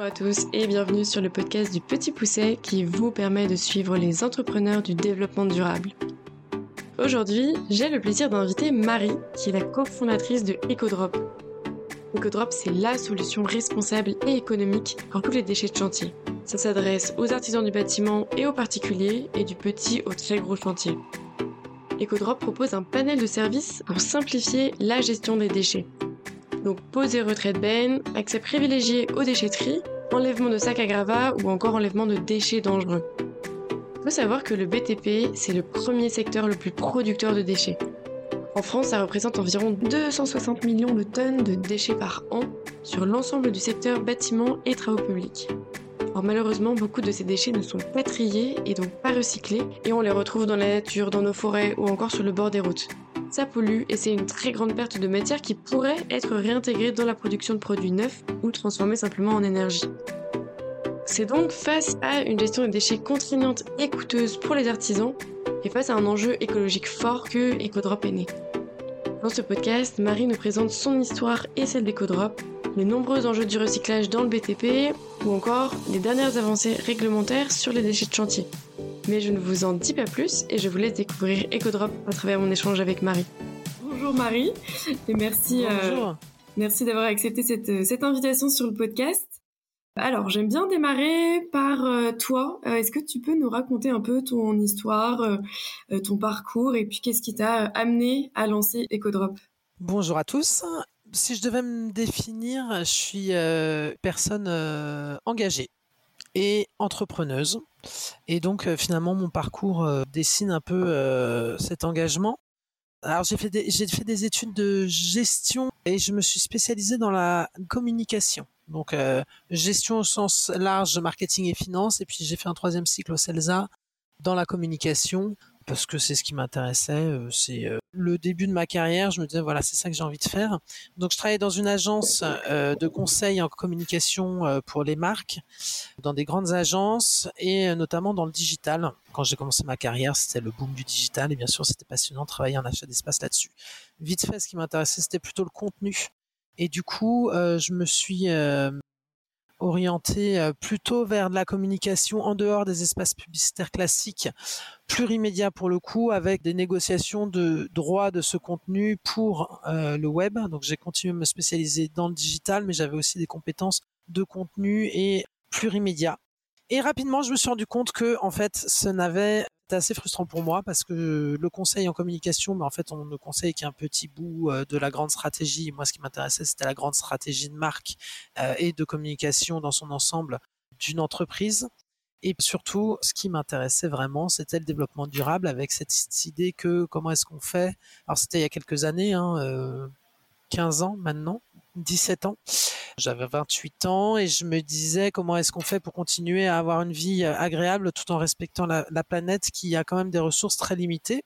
Bonjour à tous et bienvenue sur le podcast du Petit Pousset qui vous permet de suivre les entrepreneurs du développement durable. Aujourd'hui, j'ai le plaisir d'inviter Marie, qui est la cofondatrice de EcoDrop. EcoDrop, c'est la solution responsable et économique pour tous les déchets de chantier. Ça s'adresse aux artisans du bâtiment et aux particuliers, et du petit au très gros chantier. EcoDrop propose un panel de services pour simplifier la gestion des déchets. Donc pause et retrait de benne, accès privilégié aux déchetteries, enlèvement de sacs à gravats ou encore enlèvement de déchets dangereux. Il faut savoir que le BTP, c'est le premier secteur le plus producteur de déchets. En France, ça représente environ 260 millions de tonnes de déchets par an sur l'ensemble du secteur bâtiment et travaux publics. Or, malheureusement, beaucoup de ces déchets ne sont pas triés et donc pas recyclés, et on les retrouve dans la nature, dans nos forêts ou encore sur le bord des routes ça pollue et c'est une très grande perte de matière qui pourrait être réintégrée dans la production de produits neufs ou transformée simplement en énergie. C'est donc face à une gestion des déchets contraignante et coûteuse pour les artisans et face à un enjeu écologique fort que EcoDrop est né. Dans ce podcast, Marie nous présente son histoire et celle d'EcoDrop, les nombreux enjeux du recyclage dans le BTP ou encore les dernières avancées réglementaires sur les déchets de chantier. Mais je ne vous en dis pas plus et je vous laisse découvrir EcoDrop à travers mon échange avec Marie. Bonjour Marie et merci, euh, merci d'avoir accepté cette, cette, invitation sur le podcast. Alors j'aime bien démarrer par euh, toi. Euh, est-ce que tu peux nous raconter un peu ton histoire, ton parcours et puis qu'est-ce qui t'a amené à lancer EcoDrop? Bonjour à tous. Si je devais me définir, je suis personne engagée et entrepreneuse. Et donc euh, finalement mon parcours euh, dessine un peu euh, cet engagement. Alors j'ai fait des, études de gestion et je me suis spécialisé dans la communication. Donc gestion au sens large, marketing et finance. Et puis j'ai fait un troisième cycle au CELSA dans la communication parce que c'est ce qui m'intéressait. Euh, c'est euh, le début de ma carrière. Je me disais voilà, c'est ça que j'ai envie de faire. Donc je travaillais dans une agence euh, de conseil en communication pour les marques, dans des grandes agences et notamment dans le digital. Quand j'ai commencé ma carrière, c'était le boom du digital et bien sûr c'était passionnant de travailler en achat d'espace là-dessus. Vite fait, ce qui m'intéressait c'était plutôt le contenu. Et du coup, je me suis orienté euh, plutôt vers de la communication en dehors des espaces publicitaires classiques, plurimédia pour le coup, avec des négociations de droits de ce contenu pour euh, le web. Donc j'ai continué à me spécialiser dans le digital, mais j'avais aussi des compétences de contenu et plurimédia. Et rapidement, je me suis rendu compte que, en fait, ce n'avait assez frustrant pour moi parce que le conseil en communication, mais en fait, on ne conseille qu'un petit bout euh, de la grande stratégie. Moi, ce qui m'intéressait, c'était la grande stratégie de marque euh, et de communication dans son ensemble d'une entreprise. Et surtout, ce qui m'intéressait vraiment, c'était le développement durable avec cette idée que comment est-ce qu'on fait? Alors, c'était il y a quelques années, hein, 15 euh, ans maintenant, 17 ans. J'avais 28 ans et je me disais comment est-ce qu'on fait pour continuer à avoir une vie euh, agréable tout en respectant la, planète qui a quand même des ressources très limitées.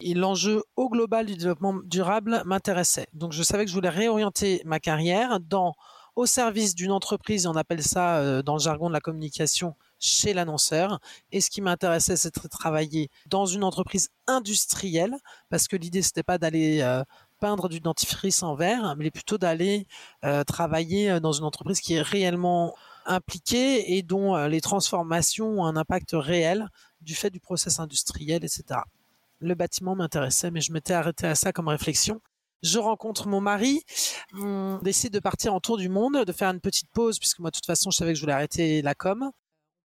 Et l'enjeu au global du développement durable m'intéressait. Donc je savais que je voulais réorienter ma carrière dans au service d'une entreprise, on appelle ça euh, dans le jargon de la communication chez l'annonceur. Et ce qui m'intéressait, c'était de travailler dans une entreprise industrielle, parce que l'idée, c'était pas d'aller euh, peindre du dentifrice en verre, mais plutôt d'aller euh, travailler euh, dans une entreprise qui est réellement impliquée et dont euh, les transformations ont un impact réel du fait du process industriel, etc. Le bâtiment m'intéressait, mais je m'étais arrêté à ça comme réflexion. Je rencontre mon mari, on décide de partir en tour du monde, de faire une petite pause, puisque moi de toute façon je savais que je voulais arrêter la com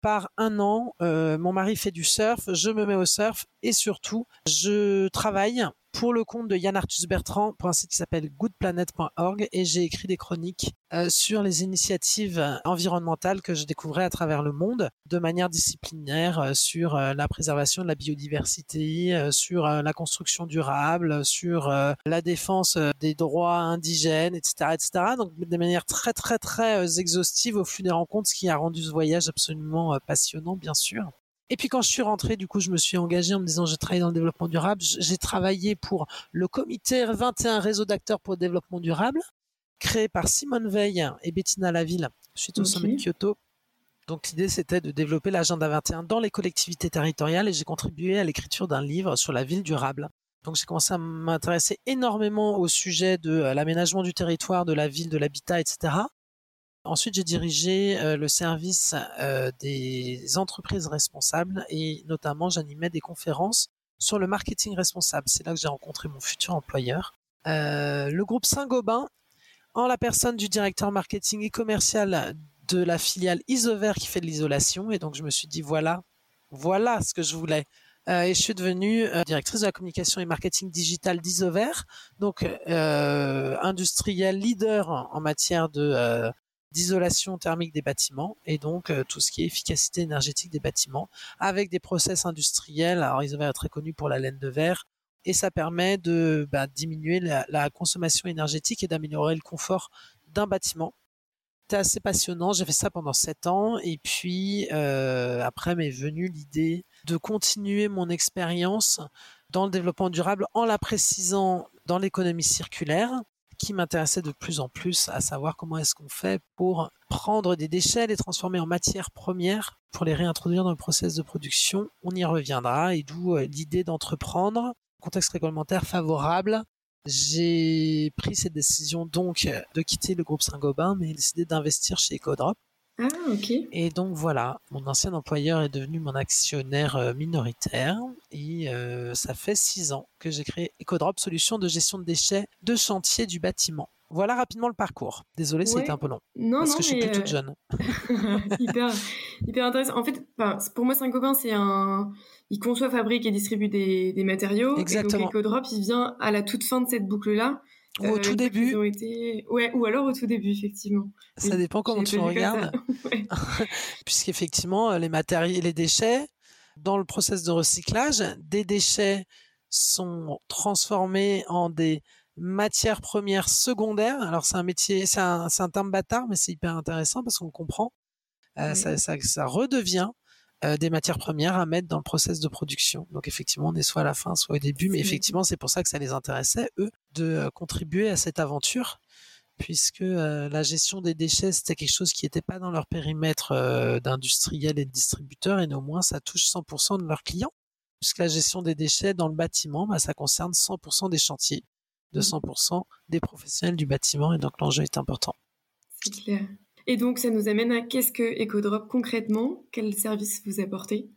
par un an, mon mari fait du surf, je me mets au surf et surtout, je travaille pour le compte de Yann Arthus Bertrand un site qui s'appelle goodplanet.org et j'ai écrit des chroniques euh, sur les initiatives environnementales que je découvrais à travers le monde de manière disciplinaire euh, sur euh, la préservation de la biodiversité, sur la construction durable, sur la défense des droits indigènes, etc., etc. Donc de manière très très très exhaustive au flux des rencontres, ce qui a rendu ce voyage absolument passionnant, bien sûr. Et puis quand je suis rentrée, du coup, je me suis engagée en me disant, je travaille dans le développement durable. J'ai travaillé pour le comité 21 réseau d'acteurs pour le développement durable, créé par Simone Veil et Bettina Laville suite au sommet de Kyoto. Donc l'idée c'était de développer l'agenda 21 dans les collectivités territoriales et j'ai contribué à l'écriture d'un livre sur la ville durable. Donc j'ai commencé à m'intéresser énormément au sujet de euh, l'aménagement du territoire, de la ville, de l'habitat, etc. Ensuite, j'ai dirigé le service des entreprises responsables et notamment j'animais des conférences sur le marketing responsable. C'est là que j'ai rencontré mon futur employeur. le groupe Saint-Gobain, en la personne du directeur marketing et commercial de la filiale Isover qui fait de l'isolation. Et donc, je me suis dit, voilà, voilà ce que je voulais. Euh, et je suis devenue euh, directrice de la communication et marketing digital d'Isover, donc euh, industriel leader en, matière de d'isolation thermique des bâtiments et donc tout ce qui est efficacité énergétique des bâtiments avec des process industriels. Alors Isover est très connu pour la laine de verre et ça permet de bah, diminuer la, la consommation énergétique et d'améliorer le confort d'un bâtiment c'était assez passionnant. J'ai fait ça pendant sept ans et puis euh, après m'est venue l'idée de continuer mon expérience dans le développement durable en la précisant dans l'économie circulaire qui m'intéressait de plus en plus, à savoir comment est-ce qu'on fait pour prendre des déchets, les transformer en matières premières pour les réintroduire dans le process de production. On y reviendra et d'où euh, l'idée d'entreprendre, contexte réglementaire favorable, j'ai pris cette décision donc de quitter le groupe Saint-Gobain, mais décidé d'investir chez EcoDrop. Ah, ok. Et donc voilà, mon ancien employeur est devenu mon actionnaire euh, minoritaire et euh, ça fait six ans que j'ai créé EcoDrop, solution de gestion de déchets de chantier du bâtiment. Voilà rapidement le parcours. Désolé, c'était un peu long. Non, parce non, que je suis plus toute euh, jeune. hyper, hyper intéressant. En fait, pour moi, Saint-Gobain, c'est un, il conçoit, fabrique et distribue des, des matériaux. Exactement. Et donc EcoDrop, il vient à la toute fin de cette boucle-là. Ou au Euh, tout début, ont été... Ouais, ou alors au tout début, effectivement. ça dépend comment tu le regardes. Ouais. puisqu'effectivement, euh, les matériaux, les déchets, dans le process de recyclage, des déchets sont transformés en des matières premières secondaires. Alors c'est un métier, c'est un, un terme bâtard, mais c'est hyper intéressant parce qu'on comprend. Euh, Oui. ça, ça, ça redevient euh, des matières premières à mettre dans le process de production. Donc effectivement, on est soit à la fin, soit au début, mais effectivement, c'est pour ça que ça les intéressait, eux, de euh, contribuer à cette aventure puisque euh, la gestion des déchets, c'était quelque chose qui n'était pas dans leur périmètre euh, d'industriels et de distributeurs, et néanmoins, ça touche 100% de leurs clients, puisque la gestion des déchets dans le bâtiment, bah, ça concerne 100% des chantiers, de Mhm. 100% des professionnels du bâtiment, et donc l'enjeu est important. C'est clair. Et donc, ça nous amène à qu'est-ce que EcoDrop concrètement? Quel service vous apportez?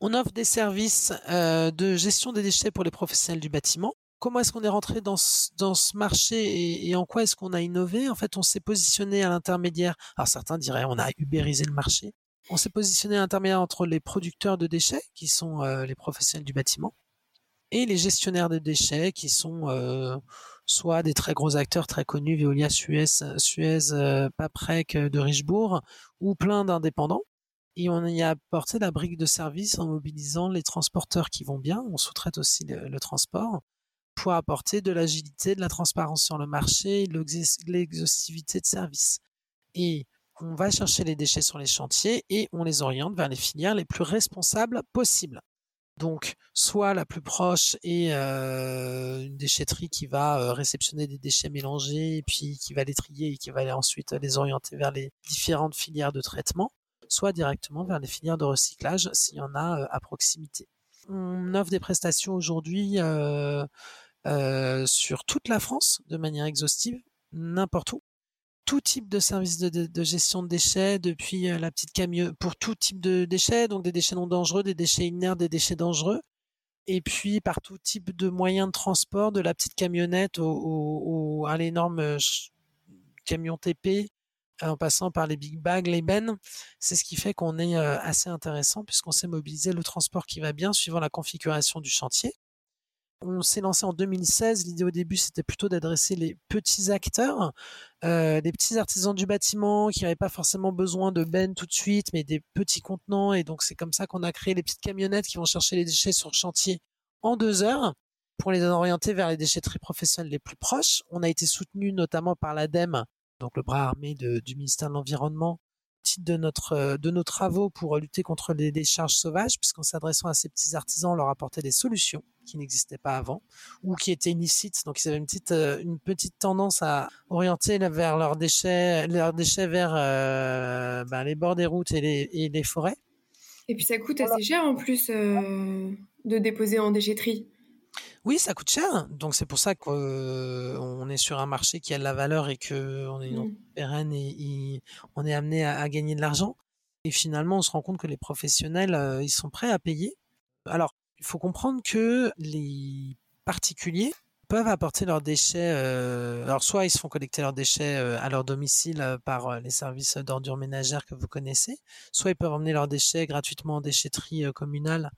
On offre des services euh, de gestion des déchets pour les professionnels du bâtiment. Comment est-ce qu'on est rentré dans ce, dans ce marché et, et en quoi est-ce qu'on a innové? En fait, on s'est positionné à l'intermédiaire. Alors certains diraient on a ubérisé le marché. On s'est positionné à l'intermédiaire entre les producteurs de déchets, qui sont euh, les professionnels du bâtiment, et les gestionnaires de déchets, qui sont euh, soit des très gros acteurs très connus, Veolia, Suez, euh, Paprec euh, de Richebourg, ou plein d'indépendants. Et on y a apporté la brique de service en mobilisant les transporteurs qui vont bien. On sous-traite aussi le, le transport pour apporter de l'agilité, de la transparence sur le marché, l'exhaustivité de service. Et on va chercher les déchets sur les chantiers et on les oriente vers les filières les plus responsables possibles. Donc, soit la plus proche est euh, une déchetterie qui va euh, réceptionner des déchets mélangés et puis qui va les trier et qui va ensuite les orienter vers les différentes filières de traitement, soit directement vers les filières de recyclage s'il y en a euh, à proximité. On offre des prestations aujourd'hui euh, euh, sur toute la France de manière exhaustive, n'importe où. Tout type de service de, gestion de déchets, depuis euh, la petite camion pour tout type de déchets, donc des déchets non dangereux, des déchets inertes, des déchets dangereux, et puis par tout type de moyens de transport, de la petite camionnette au, à l'énorme euh, camion TP, en passant par les big bags, les bennes. C'est ce qui fait qu'on est euh, assez intéressant puisqu'on sait mobiliser le transport qui va bien suivant la configuration du chantier. On s'est lancé en 2016. L'idée au début, c'était plutôt d'adresser les petits acteurs, euh, les petits artisans du bâtiment qui n'avaient pas forcément besoin de bennes tout de suite, mais des petits contenants. Et donc, c'est comme ça qu'on a créé les petites camionnettes qui vont chercher les déchets sur le chantier en deux heures pour les orienter vers les déchetteries professionnelles les plus proches. On a été soutenu notamment par l'ADEME, donc le bras armé du ministère de l'Environnement, titre de notre euh, de nos travaux pour lutter contre les décharges sauvages, puisqu'en s'adressant à ces petits artisans, on leur apportait des solutions qui n'existaient pas avant ou qui étaient illicites. Donc ils avaient une petite euh, une petite tendance à orienter vers leurs déchets leurs déchets vers euh, ben, les bords des routes et les, et les forêts. Et puis, ça coûte assez cher en plus euh, de déposer en déchetterie. Oui, ça coûte cher. Donc c'est pour ça qu'on est sur un marché qui a de la valeur et qu'on est mmh. pérenne et, on est amené à, gagner de l'argent. Et finalement, on se rend compte que les professionnels, ils sont prêts à payer. Alors, il faut comprendre que les particuliers peuvent apporter leurs déchets. alors, soit ils se font collecter leurs déchets à leur domicile par les services d'ordures ménagères que vous connaissez, soit ils peuvent emmener leurs déchets gratuitement en déchetterie communale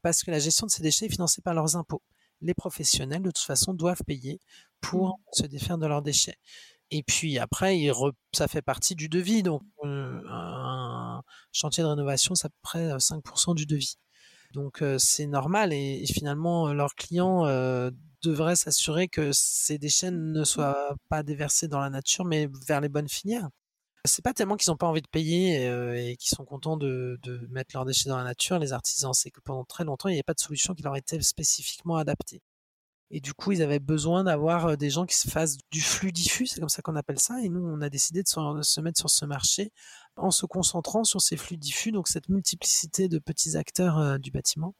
parce que la gestion de ces déchets est financée par leurs impôts les professionnels, de toute façon, doivent payer pour mmh. se défaire de leurs déchets. Et puis après, ça fait partie du devis. Donc, euh, un chantier de rénovation, c'est à peu près 5% euh, du devis. Donc, euh, c'est normal. Et, finalement, leurs clients devraient s'assurer que ces déchets ne soient pas déversés dans la nature, mais vers les bonnes filières c'est pas tellement qu'ils n'ont pas envie de payer euh, et qu'ils sont contents de, mettre leurs déchets dans la nature, les artisans. C'est que pendant très longtemps, il n'y avait pas de solution qui leur était spécifiquement adaptée. Et du coup, ils avaient besoin d'avoir euh, des gens qui se fassent du flux diffus, c'est comme ça qu'on appelle ça. Et nous, on a décidé de se, mettre sur ce marché en se concentrant sur ces flux diffus, donc cette multiplicité de petits acteurs euh, du bâtiment.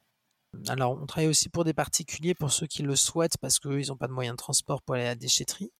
Alors, on travaille aussi pour des particuliers, pour ceux qui le souhaitent, parce qu'ils n'ont pas de moyens de transport pour aller à la déchetterie.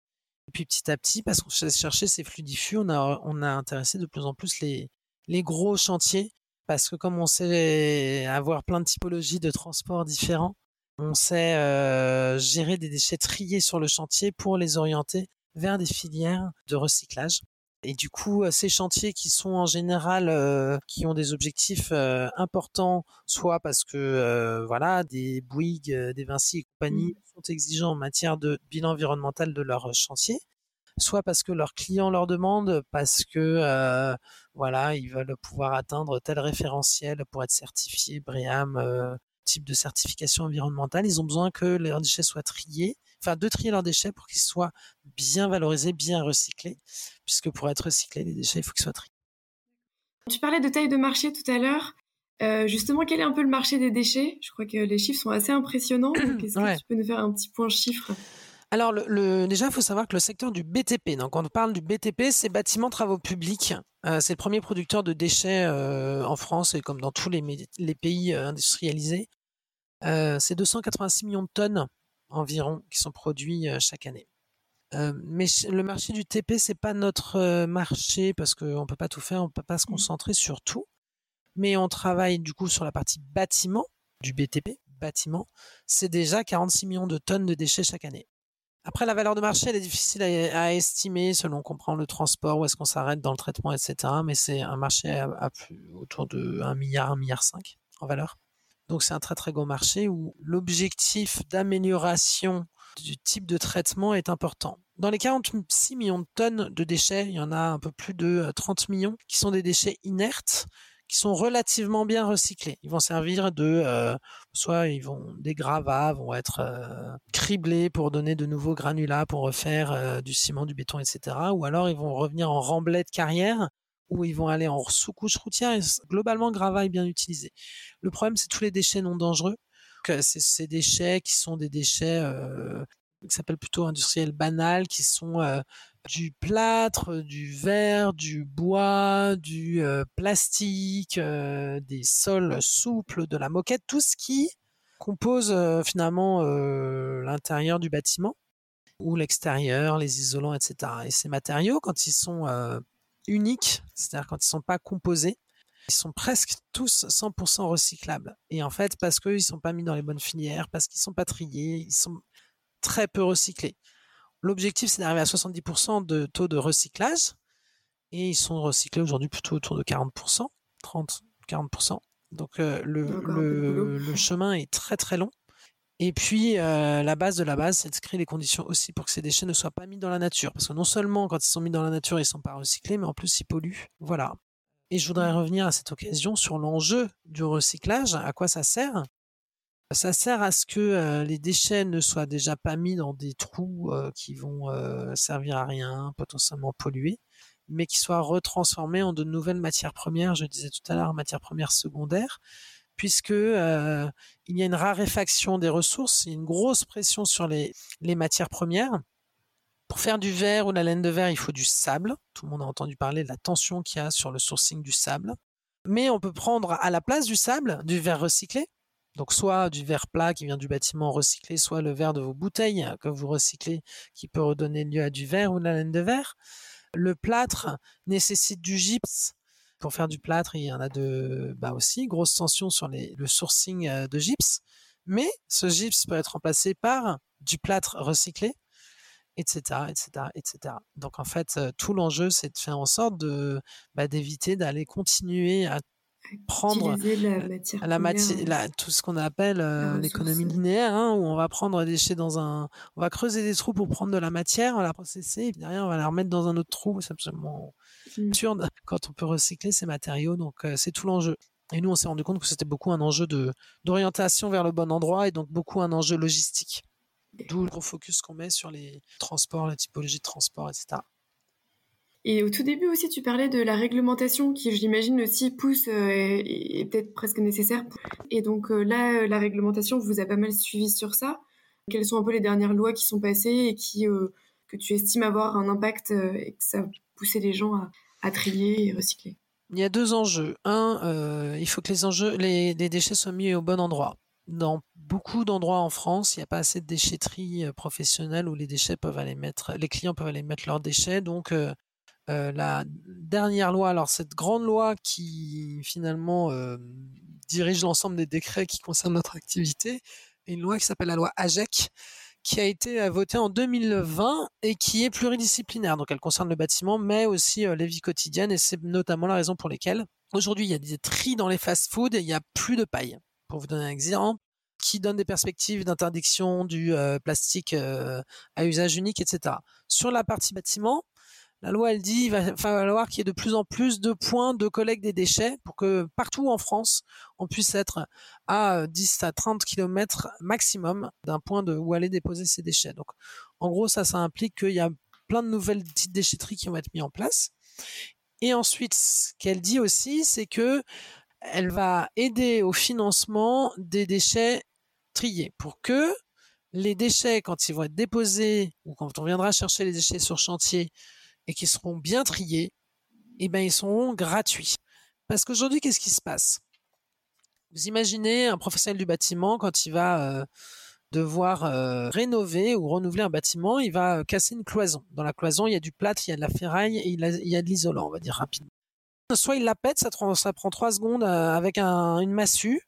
Et puis petit à petit, parce qu'on cherchait ces flux diffus, on a, intéressé de plus en plus les, les gros chantiers, parce que comme on sait avoir plein de typologies de transports différents, on sait euh, gérer des déchets triés sur le chantier pour les orienter vers des filières de recyclage. Et du coup, euh, ces chantiers qui sont en général euh, qui ont des objectifs importants, soit parce que voilà des Bouygues, des Vinci et compagnie mmh exigeants en matière de bilan environnemental de leur chantier, soit parce que leurs clients leur demandent, parce que euh, voilà, ils veulent pouvoir atteindre tel référentiel pour être certifié BREAM, euh, type de certification environnementale. Ils ont besoin que leurs déchets soient triés, enfin de trier leurs déchets pour qu'ils soient bien valorisés, bien recyclés, puisque pour être recyclés, les déchets, il faut qu'ils soient triés. Tu parlais de taille de marché tout à l'heure. Euh, justement, quel est un peu le marché des déchets? Je crois que les chiffres sont assez impressionnants. Est-ce que tu peux nous faire un petit point chiffre? Alors le, déjà, il faut savoir que le secteur du BTP, donc quand on parle du BTP, c'est bâtiments travaux publics. Euh, c'est le premier producteur de déchets euh, en France et comme dans tous les, les pays industrialisés. c'est 286 millions de tonnes environ qui sont produits chaque année. mais le marché du TP, c'est pas notre marché parce qu'on peut pas tout faire, on peut pas se mmh. concentrer sur tout mais on travaille du coup sur la partie bâtiment du BTP, bâtiment, c'est déjà 46 millions de tonnes de déchets chaque année. Après, la valeur de marché, elle est difficile à, estimer selon qu'on prend le transport, où est-ce qu'on s'arrête dans le traitement, etc. Mais c'est un marché à, plus, autour de 1 milliard, 1 milliard 5 en valeur. Donc c'est un très très gros marché où l'objectif d'amélioration du type de traitement est important. Dans les 46 millions de tonnes de déchets, il y en a un peu plus de 30 millions qui sont des déchets inertes, qui sont relativement bien recyclés. Ils vont servir de, euh, soit ils vont des gravats vont être euh, criblés pour donner de nouveaux granulats pour refaire euh, du ciment, du béton, etc. Ou alors ils vont revenir en remblai de carrière ou ils vont aller en sous-couche routière. Et globalement, gravat est bien utilisé. Le problème, c'est tous les déchets non dangereux. C'est ces déchets qui sont des déchets qui s'appellent plutôt industriels banals, qui sont du plâtre, du verre, du bois, du euh, plastique, euh, des sols souples, de la moquette, tout ce qui compose euh, finalement l'intérieur du bâtiment ou l'extérieur, les isolants, etc. Et ces matériaux, quand ils sont uniques, c'est-à-dire quand ils sont pas composés, ils sont presque tous 100% recyclables. Et en fait, parce qu'ils sont pas mis dans les bonnes filières, parce qu'ils sont pas triés, ils sont très peu recyclés. L'objectif, c'est d'arriver à 70% de taux de recyclage. Et ils sont recyclés aujourd'hui plutôt autour de 40%, 30, 40%. Donc euh, le, chemin est très très long. Et puis euh, la base de la base, c'est de créer les conditions aussi pour que ces déchets ne soient pas mis dans la nature. Parce que non seulement quand ils sont mis dans la nature, ils ne sont pas recyclés, mais en plus ils polluent. Voilà. Et je voudrais revenir à cette occasion sur l'enjeu du recyclage, à quoi ça sert? Ça sert à ce que euh, les déchets ne soient déjà pas mis dans des trous euh, qui vont servir à rien, potentiellement polluer, mais qui soient retransformés en de nouvelles matières premières, je disais tout à l'heure, matières premières secondaires, puisque il y a une raréfaction des ressources, il y a une grosse pression sur les, les matières premières. Pour faire du verre ou la laine de verre, il faut du sable. Tout le monde a entendu parler de la tension qu'il y a sur le sourcing du sable. Mais on peut prendre à la place du sable du verre recyclé, Donc soit du verre plat qui vient du bâtiment recyclé, soit le verre de vos bouteilles que vous recyclez qui peut redonner lieu à du verre ou de la laine de verre. Le plâtre nécessite du gypse. Pour faire du plâtre, il y en a de, bah aussi, grosse tension sur les, le sourcing de gypse. Mais ce gypse peut être remplacé par du plâtre recyclé, etc., etc., etc. Donc en fait, tout l'enjeu, c'est de faire en sorte de bah, d'éviter d'aller continuer à prendre la matière, tout ce qu'on appelle euh, l'économie linéaire, hein, où on va prendre des déchets dans un, on va creuser des trous pour prendre de la matière, on va la processer, et puis derrière on va la remettre dans un autre trou. C'est absolument. Absurde quand on peut recycler ces matériaux. Donc euh, c'est tout l'enjeu. Et nous, on s'est rendu compte que c'était beaucoup un enjeu de d'orientation vers le bon endroit et donc beaucoup un enjeu logistique. D'où le gros focus qu'on met sur les transports, la typologie de transport, etc. Et au tout début aussi, tu parlais de la réglementation qui, j'imagine, aussi pousse euh, et, peut-être presque nécessaire. Et donc euh, là, euh, la réglementation vous a pas mal suivi sur ça. Quelles sont un peu les dernières lois qui sont passées et qui que tu estimes avoir un impact et que ça a poussé les gens à, trier et recycler Il y a deux enjeux. Un, il faut que les enjeux, les, déchets soient mis au bon endroit. Dans beaucoup d'endroits en France, il n'y a pas assez de déchetterie professionnelle où les déchets peuvent aller mettre, les clients peuvent aller mettre leurs déchets. Donc euh, la dernière loi, alors cette grande loi qui finalement euh, dirige l'ensemble des décrets qui concernent notre activité, une loi qui s'appelle la loi AGEC, qui a été euh, votée en 2020 et qui est pluridisciplinaire. Donc elle concerne le bâtiment, mais aussi les vies quotidiennes, et c'est notamment la raison pour laquelle aujourd'hui il y a des tris dans les fast-foods et il n'y a plus de paille. Pour vous donner un exemple, qui donne des perspectives d'interdiction du plastique à usage unique, etc. Sur la partie bâtiment, la loi, elle dit, il va falloir qu'il y ait de plus en plus de points de collecte des déchets pour que partout en France, on puisse être à 10 à 30 km maximum d'un point où aller déposer ses déchets. Donc, en gros, ça, ça implique qu'il y a plein de nouvelles petites déchetteries qui vont être mises en place. Et ensuite, ce qu'elle dit aussi, c'est que elle va aider au financement des déchets triés pour que les déchets, quand ils vont être déposés ou quand on viendra chercher les déchets sur chantier, et qui seront bien triés, eh ben ils seront gratuits. Parce qu'aujourd'hui, qu'est-ce qui se passe? Vous imaginez un professionnel du bâtiment quand il va euh, devoir euh, rénover ou renouveler un bâtiment, il va euh, casser une cloison. Dans la cloison, il y a du plâtre, il y a de la ferraille et il, y a de l'isolant, on va dire rapidement. Soit il la pète, ça, prend trois secondes avec une massue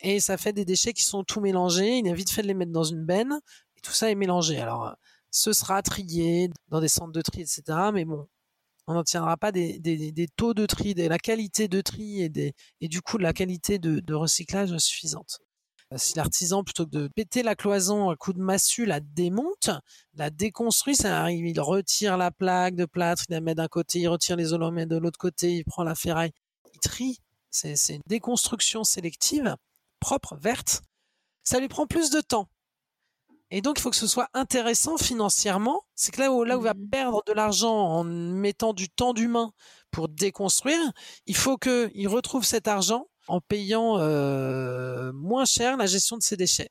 et ça fait des déchets qui sont tout mélangés. Il a vite fait de les mettre dans une benne et tout ça est mélangé. Alors ce sera trié dans des centres de tri, etc. Mais bon, on n'en tiendra pas des, taux de tri, de la qualité de tri et, des, et du coup de la qualité de, recyclage suffisante. Euh, si l'artisan, plutôt que de péter la cloison à coup de massue, la démonte, la déconstruit, ça arrive, il retire la plaque de plâtre, il la met d'un côté, il retire les met de l'autre côté, il prend la ferraille, il trie. C'est une déconstruction sélective, propre, verte. Ça lui prend plus de temps. Et donc, il faut que ce soit intéressant financièrement. C'est que là où, là où il va mmh. perdre de l'argent en mettant du temps d'humain pour déconstruire, il faut qu'il retrouve cet argent en payant euh, moins cher la gestion de ses déchets.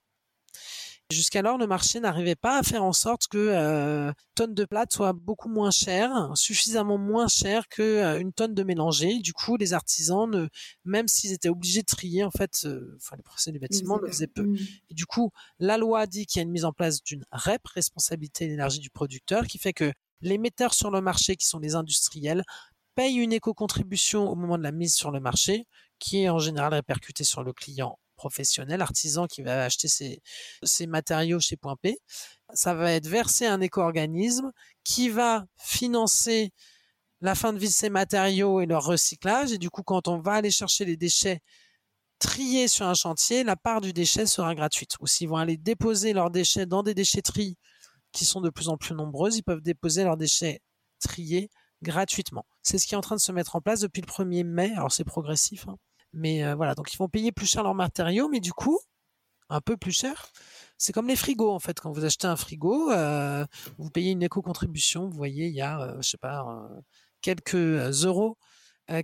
Jusqu'alors, le marché n'arrivait pas à faire en sorte que euh, tonne de plate soit beaucoup moins chère, suffisamment moins chère que euh, une tonne de mélangé. Du coup, les artisans, ne, même s'ils étaient obligés de trier, en fait, euh, enfin les professionnels du bâtiment le faisaient peu. Mmh. Et du coup, la loi dit qu'il y a une mise en place d'une REP, responsabilité d'énergie du producteur, qui fait que les metteurs sur le marché, qui sont les industriels, payent une éco-contribution au moment de la mise sur le marché, qui est en général répercutée sur le client professionnel, artisan qui va acheter ses, matériaux chez Point P. Ça va être versé à un éco-organisme qui va financer la fin de vie de ces matériaux et leur recyclage. Et du coup, quand on va aller chercher les déchets triés sur un chantier, la part du déchet sera gratuite. Ou s'ils vont aller déposer leurs déchets dans des déchetteries qui sont de plus en plus nombreuses, ils peuvent déposer leurs déchets triés gratuitement. C'est ce qui est en train de se mettre en place depuis le 1er mai. Alors c'est progressif. Hein. Mais euh, voilà, donc ils vont payer plus cher leurs matériaux, mais du coup, un peu plus cher. C'est comme les frigos en fait. Quand vous achetez un frigo, euh, vous payez une éco-contribution. Vous voyez, il y a, euh, je sais pas, quelques euros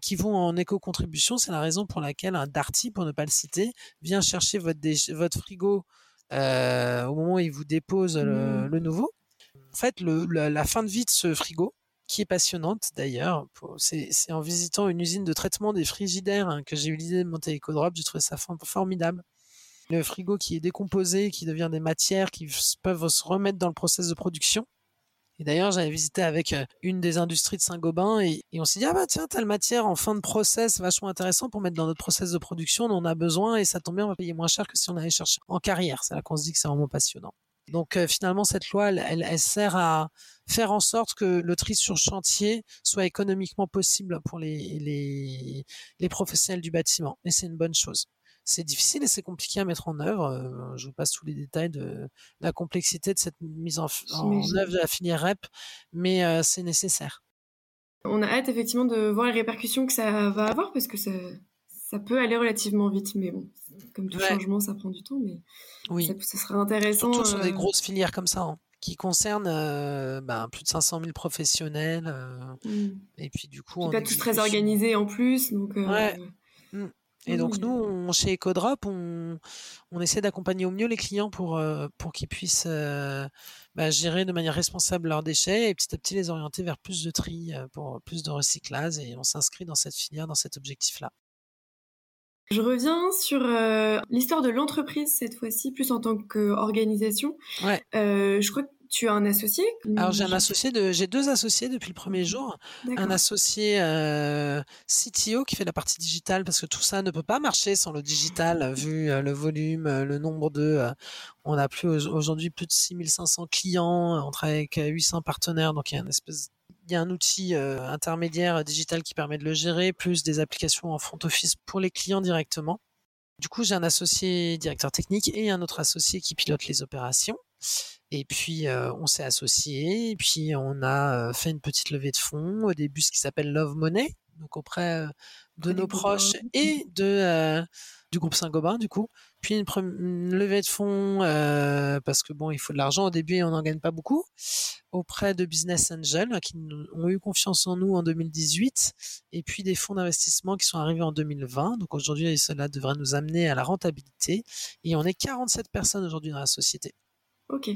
qui vont en éco-contribution. C'est la raison pour laquelle un Darty, pour ne pas le citer, vient chercher votre, votre frigo au moment où il vous dépose le, mmh. nouveau. En fait, le, la fin de vie de ce frigo, qui est passionnante d'ailleurs. C'est en visitant une usine de traitement des frigidaires hein, que j'ai eu l'idée de monter EcoDrop. J'ai trouvé ça formidable. le frigo qui est décomposé, qui devient des matières qui peuvent se remettre dans le process de production. Et d'ailleurs, j'avais visité avec euh, une des industries de Saint-Gobain et, on s'est dit, ah bah tiens, telle matière en fin de process, vachement intéressant pour mettre dans notre process de production, on en a besoin et ça tombe bien, on va payer moins cher que si on allait chercher en carrière. C'est là qu'on se dit que c'est vraiment passionnant. Donc euh, finalement, cette loi, elle, elle, sert à faire en sorte que le tri sur chantier soit économiquement possible pour les, les, les professionnels du bâtiment. Et c'est une bonne chose c'est difficile et c'est compliqué à mettre en œuvre. Euh, je vous passe tous les détails de la complexité de cette mise en, œuvre de la filière REP, mais euh, c'est nécessaire. On a hâte effectivement de voir les répercussions que ça va avoir parce que ça, ça peut aller relativement vite, mais bon, comme tout changement, ça prend du temps, mais oui. ça, sera intéressant. Surtout sur des euh, grosses filières comme ça. Hein, qui concernent ben, plus de 500 000 professionnels. Mmh. Et puis du coup, on pas tous très organisés en plus, donc. Ouais. Mmh. Et donc nous, on, chez EcoDrop, on, on essaie d'accompagner au mieux les clients pour, euh, pour qu'ils puissent euh, bah, gérer de manière responsable leurs déchets et petit à petit les orienter vers plus de tri, euh, pour plus de recyclage. Et on s'inscrit dans cette filière, dans cet objectif-là. Je reviens sur l'histoire de l'entreprise cette fois-ci, plus en tant qu'organisation. Ouais. je crois que tu as un associé Alors j'ai un associé de, j'ai deux associés depuis le premier jour. Un associé euh, CTO qui fait la partie digitale parce que tout ça ne peut pas marcher sans le digital vu euh, le volume, euh, le nombre de. on a plus aujourd'hui plus de 6500 clients, on travaille avec 800 partenaires, donc il y a une espèce il y a un outil intermédiaire digital qui permet de le gérer, plus des applications en front office pour les clients directement. Du coup, j'ai un associé directeur technique et un autre associé qui pilote les opérations. Et puis on s'est associé, et puis on a fait une petite levée de fonds au début, ce qui s'appelle Love Money, donc auprès de nos proches et de du groupe Saint-Gobain du coup. Puis une, levée de fonds parce que bon, il faut de l'argent au début et on n'en gagne pas beaucoup auprès de Business Angel qui ont eu confiance en nous en 2018 et puis des fonds d'investissement qui sont arrivés en 2020. Donc aujourd'hui, cela devrait nous amener à la rentabilité et on est 47 personnes aujourd'hui dans la société. Ok.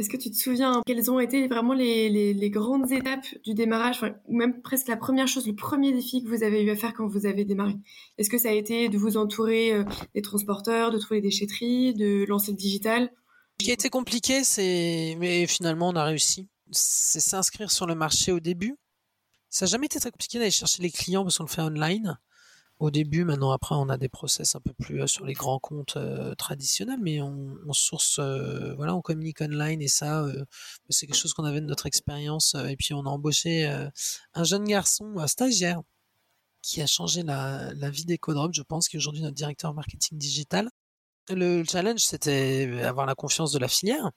Est-ce que tu te souviens quelles ont été vraiment les, grandes étapes du démarrage, ou même presque la première chose, le premier défi que vous avez eu à faire quand vous avez démarré? Est-ce que ça a été de vous entourer euh, des transporteurs, de trouver des déchetteries, de lancer le digital? Ce qui a été compliqué, c'est, mais finalement on a réussi, c'est s'inscrire sur le marché au début. Ça n'a jamais été très compliqué d'aller chercher les clients parce qu'on le fait online au début. Maintenant, après, on a des process un peu plus euh, sur les grands comptes euh, traditionnels, mais on, source, euh, voilà, on communique online et ça, c'est quelque chose qu'on avait de notre expérience. et puis, on a embauché un jeune garçon, un stagiaire, qui a changé la, la vie d'EcoDrop, je pense, qui est aujourd'hui notre directeur marketing digital. Le challenge, c'était avoir la confiance de la filière.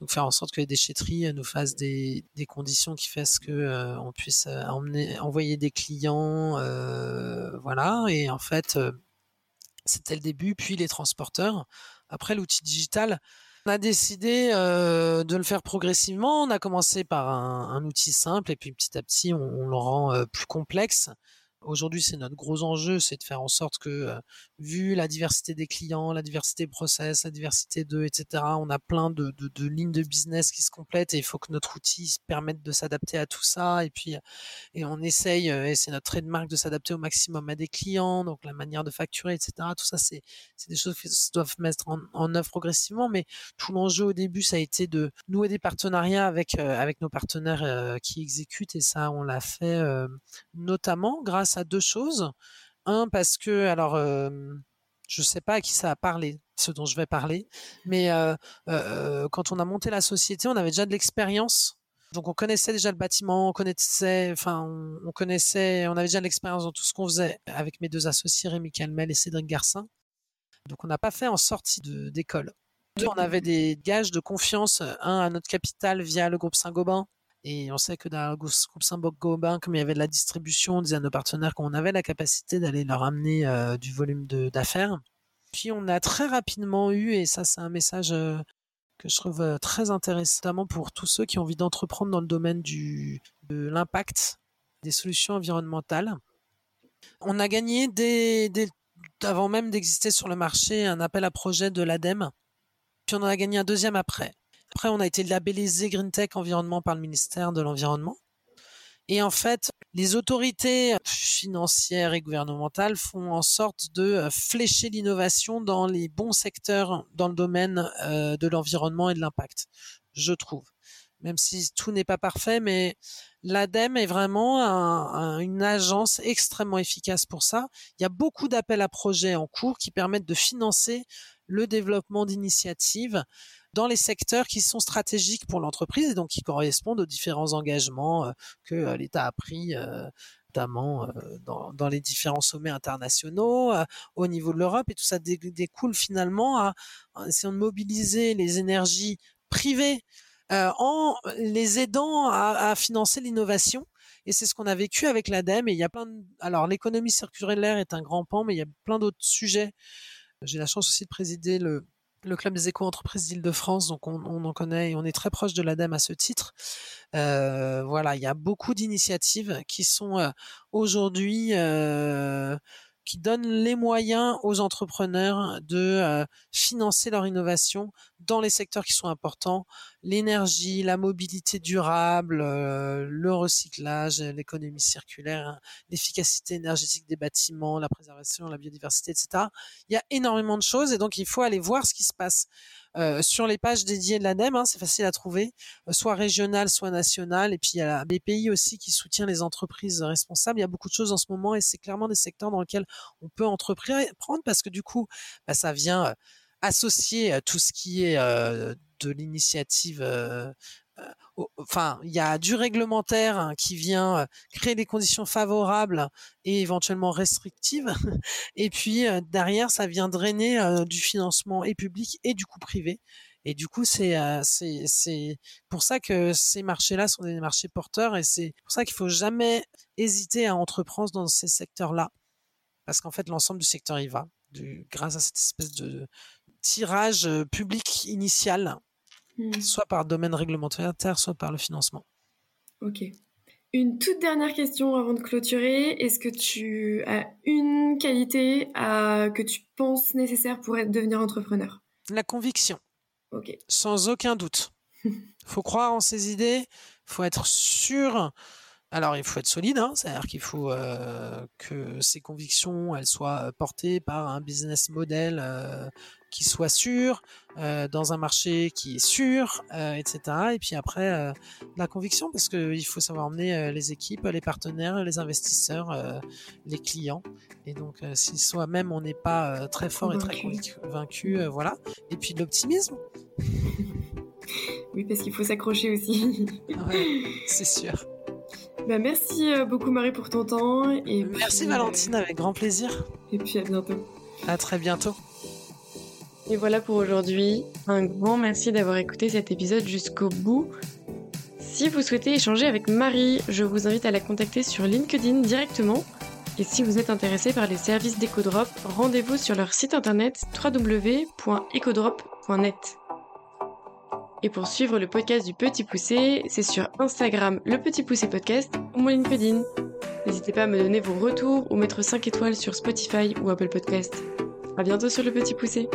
Donc faire en sorte que les déchetteries euh, nous fassent des, des conditions qui fassent que euh, on puisse euh, emmener, envoyer des clients, voilà. Et en fait, c'était le début. Puis les transporteurs. Après l'outil digital, on a décidé de le faire progressivement. On a commencé par un, un, outil simple et puis petit à petit, on, on le rend plus complexe. Aujourd'hui, c'est notre gros enjeu, c'est de faire en sorte que, euh, vu la diversité des clients, la diversité process, la diversité de, etc., on a plein de, lignes de business qui se complètent et il faut que notre outil permette de s'adapter à tout ça. Et puis, et on essaye, euh, et c'est notre trait de s'adapter au maximum à des clients, donc la manière de facturer, etc. Tout ça, c'est, des choses qui doivent mettre en, en œuvre progressivement. Mais tout l'enjeu au début, ça a été de nouer des partenariats avec, euh, avec nos partenaires qui exécutent et ça, on l'a fait notamment grâce à deux choses. Un, parce que, alors, je sais pas à qui ça a parlé, ce dont je vais parler, mais quand on a monté la société, on avait déjà de l'expérience. Donc on connaissait déjà le bâtiment, on connaissait, enfin on, connaissait, on avait déjà de l'expérience dans tout ce qu'on faisait avec mes deux associés Rémi Calmel et Cédric Garcin. Donc on n'a pas fait en sortie d'école. on avait des gages de confiance, un à notre capital via le groupe Saint-Gobain, et on sait que dans le groupe Saint-Gobain, comme il y avait de la distribution, on disait à nos partenaires qu'on avait la capacité d'aller leur amener euh, du volume d'affaires. Puis on a très rapidement eu, et ça c'est un message euh, que je trouve euh, très intéressant, notamment pour tous ceux qui ont envie d'entreprendre dans le domaine du, de l'impact des solutions environnementales. On a gagné des, avant même d'exister sur le marché un appel à projet de l'ADEME, puis on en a gagné un deuxième après. Après, on a été labellisé Green Tech Environnement par le ministère de l'Environnement. Et en fait, les autorités financières et gouvernementales font en sorte de euh, flécher l'innovation dans les bons secteurs dans le domaine euh, de l'environnement et de l'impact, je trouve. Même si tout n'est pas parfait, mais l'ADEME est vraiment une agence extrêmement efficace pour ça. Il y a beaucoup d'appels à projets en cours qui permettent de financer le développement d'initiatives dans les secteurs qui sont stratégiques pour l'entreprise et donc qui correspondent aux différents engagements euh, que euh, l'État a pris euh, notamment dans, les différents sommets internationaux, au niveau de l'Europe, et tout ça découle finalement à, essayer de mobiliser les énergies privées en les aidant à, à financer l'innovation. Et c'est ce qu'on a vécu avec l'ADEME. Et il y a plein de... Alors, l'économie circulaire est un grand pan, mais il y a plein d'autres sujets. J'ai la chance aussi de présider le, le club des éco-entreprises d'Île-de-France, donc on, en connaît et on est très proche de l'ADEME à ce titre. Euh, voilà, il y a beaucoup d'initiatives qui sont euh, aujourd'hui euh, qui donne les moyens aux entrepreneurs de euh, financer leur innovation dans les secteurs qui sont importants, l'énergie, la mobilité durable, euh, le recyclage, l'économie circulaire, hein, l'efficacité énergétique des bâtiments, la préservation, la biodiversité, etc. Il y a énormément de choses et donc il faut aller voir ce qui se passe. Euh, sur les pages dédiées de l'ADEME, hein, c'est facile à trouver, euh, soit régional, soit national. Et puis il y a BPI aussi qui soutient les entreprises responsables. Il y a beaucoup de choses en ce moment et c'est clairement des secteurs dans lesquels on peut entreprendre parce que du coup, bah, ça vient euh, associer tout ce qui est de l'initiative enfin, il y a du réglementaire hein, qui vient euh, créer des conditions favorables et éventuellement restrictives. Et puis euh, derrière, ça vient drainer du financement et public et du coup privé. Et du coup, c'est c'est pour ça que ces marchés-là sont des marchés porteurs et c'est pour ça qu'il faut jamais hésiter à entreprendre dans ces secteurs-là, parce qu'en fait, l'ensemble du secteur y va, grâce à cette espèce de tirage public initial Hmm. soit par domaine réglementaire, soit par le financement. Ok. Une toute dernière question avant de clôturer. Est-ce que tu as une qualité que tu penses nécessaire pour être, devenir entrepreneur? La conviction. Ok. Sans aucun doute. faut croire en ses idées, faut être sûr. Alors, il faut être solide, hein, c'est-à-dire qu'il faut euh, que ses convictions elles soient portées par un business model euh, qui soit sûr, euh, dans un marché qui est sûr, euh, etc. Et puis après, euh, la conviction, parce qu'il faut savoir emmener les équipes, les partenaires, les investisseurs, les clients. Et donc, si soi-même on n'est pas très fort et très convaincu, voilà. Et puis l'optimisme. oui, parce qu'il faut s'accrocher aussi. ouais, c'est sûr. Bah, merci beaucoup Marie pour ton temps. Et merci Valentine, avec grand plaisir. Et puis à bientôt. À très bientôt. Et voilà pour aujourd'hui. Un grand merci d'avoir écouté cet épisode jusqu'au bout. Si vous souhaitez échanger avec Marie, je vous invite à la contacter sur LinkedIn directement. Et si vous êtes intéressé par les services d'EcoDrop, rendez-vous sur leur site internet www.ecodrop.net. Et pour suivre le podcast du Petit Poussé, c'est sur Instagram le Petit Poussé Podcast ou mon LinkedIn. N'hésitez pas à me donner vos retours ou mettre 5 étoiles sur Spotify ou Apple Podcast. À bientôt sur le Petit Poussé.